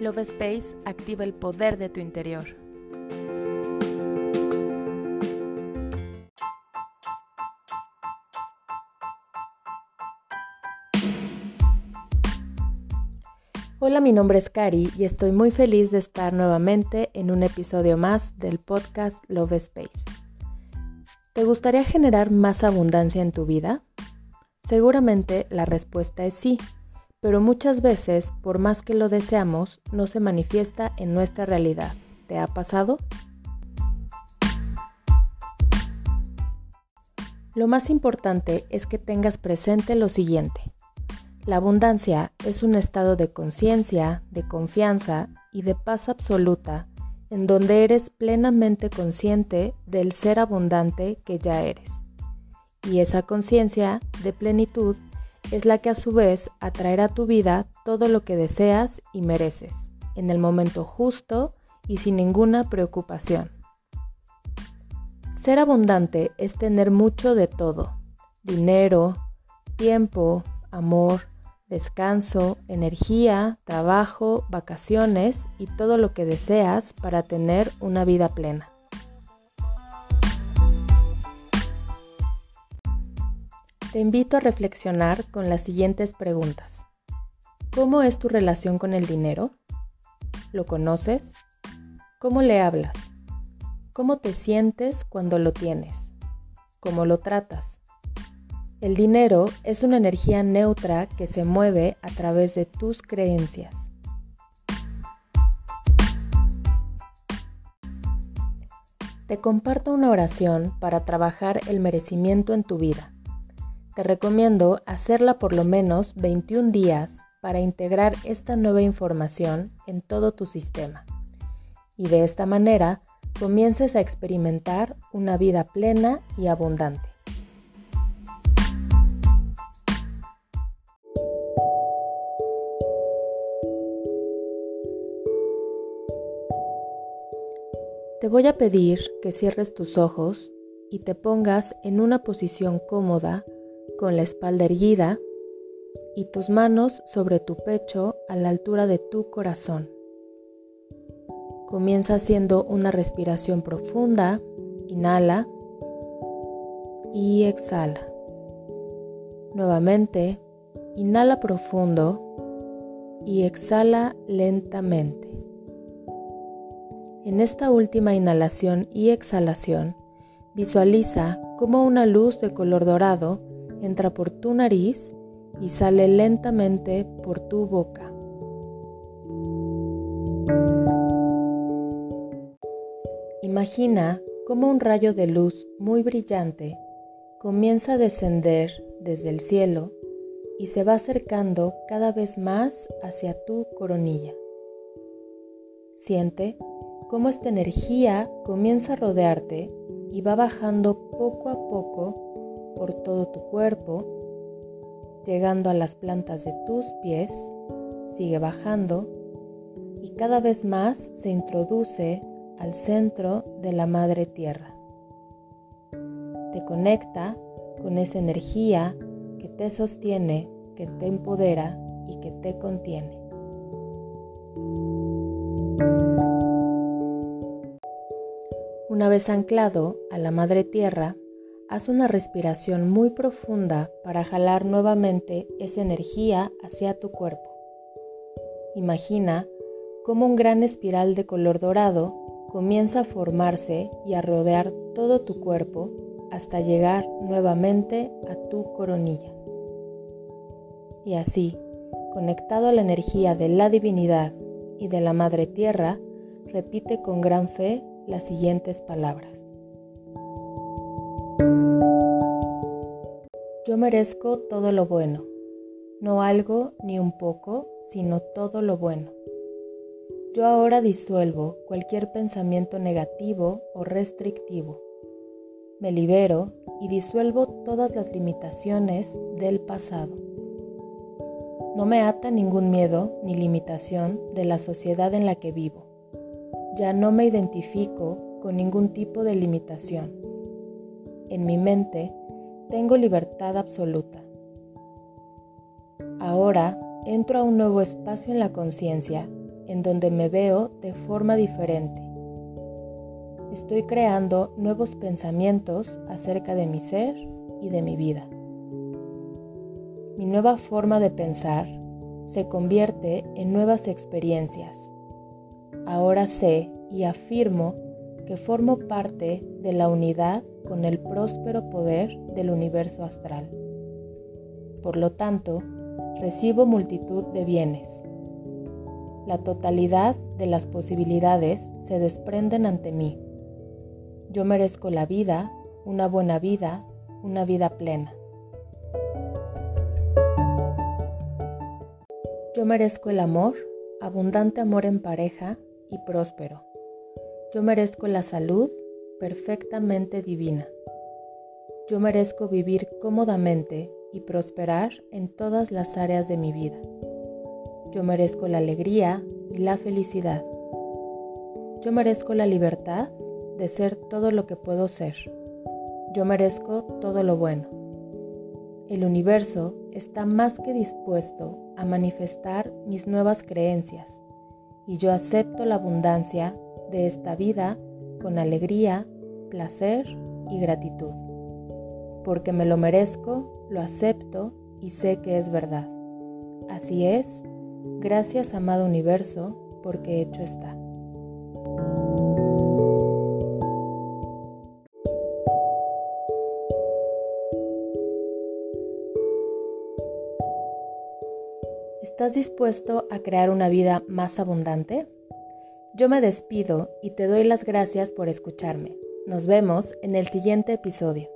Love Space activa el poder de tu interior. Hola, mi nombre es Cari y estoy muy feliz de estar nuevamente en un episodio más del podcast Love Space. ¿Te gustaría generar más abundancia en tu vida? Seguramente la respuesta es sí, pero muchas veces, por más que lo deseamos, no se manifiesta en nuestra realidad. ¿Te ha pasado? Lo más importante es que tengas presente lo siguiente. La abundancia es un estado de conciencia, de confianza y de paz absoluta en donde eres plenamente consciente del ser abundante que ya eres. Y esa conciencia de plenitud es la que a su vez atraerá a tu vida todo lo que deseas y mereces, en el momento justo y sin ninguna preocupación. Ser abundante es tener mucho de todo, dinero, tiempo, amor, descanso, energía, trabajo, vacaciones y todo lo que deseas para tener una vida plena. Te invito a reflexionar con las siguientes preguntas. ¿Cómo es tu relación con el dinero? ¿Lo conoces? ¿Cómo le hablas? ¿Cómo te sientes cuando lo tienes? ¿Cómo lo tratas? El dinero es una energía neutra que se mueve a través de tus creencias. Te comparto una oración para trabajar el merecimiento en tu vida. Te recomiendo hacerla por lo menos 21 días para integrar esta nueva información en todo tu sistema. Y de esta manera comiences a experimentar una vida plena y abundante. Te voy a pedir que cierres tus ojos y te pongas en una posición cómoda con la espalda erguida y tus manos sobre tu pecho a la altura de tu corazón. Comienza haciendo una respiración profunda, inhala y exhala. Nuevamente, inhala profundo y exhala lentamente. En esta última inhalación y exhalación, visualiza cómo una luz de color dorado entra por tu nariz y sale lentamente por tu boca. Imagina cómo un rayo de luz muy brillante comienza a descender desde el cielo y se va acercando cada vez más hacia tu coronilla. Siente cómo esta energía comienza a rodearte y va bajando poco a poco por todo tu cuerpo, llegando a las plantas de tus pies, sigue bajando y cada vez más se introduce al centro de la madre tierra. Te conecta con esa energía que te sostiene, que te empodera y que te contiene. Una vez anclado a la madre tierra, haz una respiración muy profunda para jalar nuevamente esa energía hacia tu cuerpo. Imagina cómo un gran espiral de color dorado comienza a formarse y a rodear todo tu cuerpo hasta llegar nuevamente a tu coronilla. Y así, conectado a la energía de la divinidad y de la Madre Tierra, repite con gran fe las siguientes palabras. Yo merezco todo lo bueno, no algo ni un poco, sino todo lo bueno. Yo ahora disuelvo cualquier pensamiento negativo o restrictivo. Me libero y disuelvo todas las limitaciones del pasado. No me ata ningún miedo ni limitación de la sociedad en la que vivo ya no me identifico con ningún tipo de limitación. En mi mente tengo libertad absoluta. Ahora entro a un nuevo espacio en la conciencia en donde me veo de forma diferente. Estoy creando nuevos pensamientos acerca de mi ser y de mi vida. Mi nueva forma de pensar se convierte en nuevas experiencias. Ahora sé y afirmo que formo parte de la unidad con el próspero poder del universo astral. Por lo tanto, recibo multitud de bienes. La totalidad de las posibilidades se desprenden ante mí. Yo merezco la vida, una buena vida, una vida plena. Yo merezco el amor, abundante amor en pareja y próspero. Yo merezco la salud perfectamente divina. Yo merezco vivir cómodamente y prosperar en todas las áreas de mi vida. Yo merezco la alegría y la felicidad. Yo merezco la libertad de ser todo lo que puedo ser. Yo merezco todo lo bueno. El universo está más que dispuesto a manifestar mis nuevas creencias y yo acepto la abundancia de esta vida con alegría, placer y gratitud. Porque me lo merezco, lo acepto y sé que es verdad. Así es, gracias amado universo, porque hecho está. ¿Estás dispuesto a crear una vida más abundante? Yo me despido y te doy las gracias por escucharme. Nos vemos en el siguiente episodio.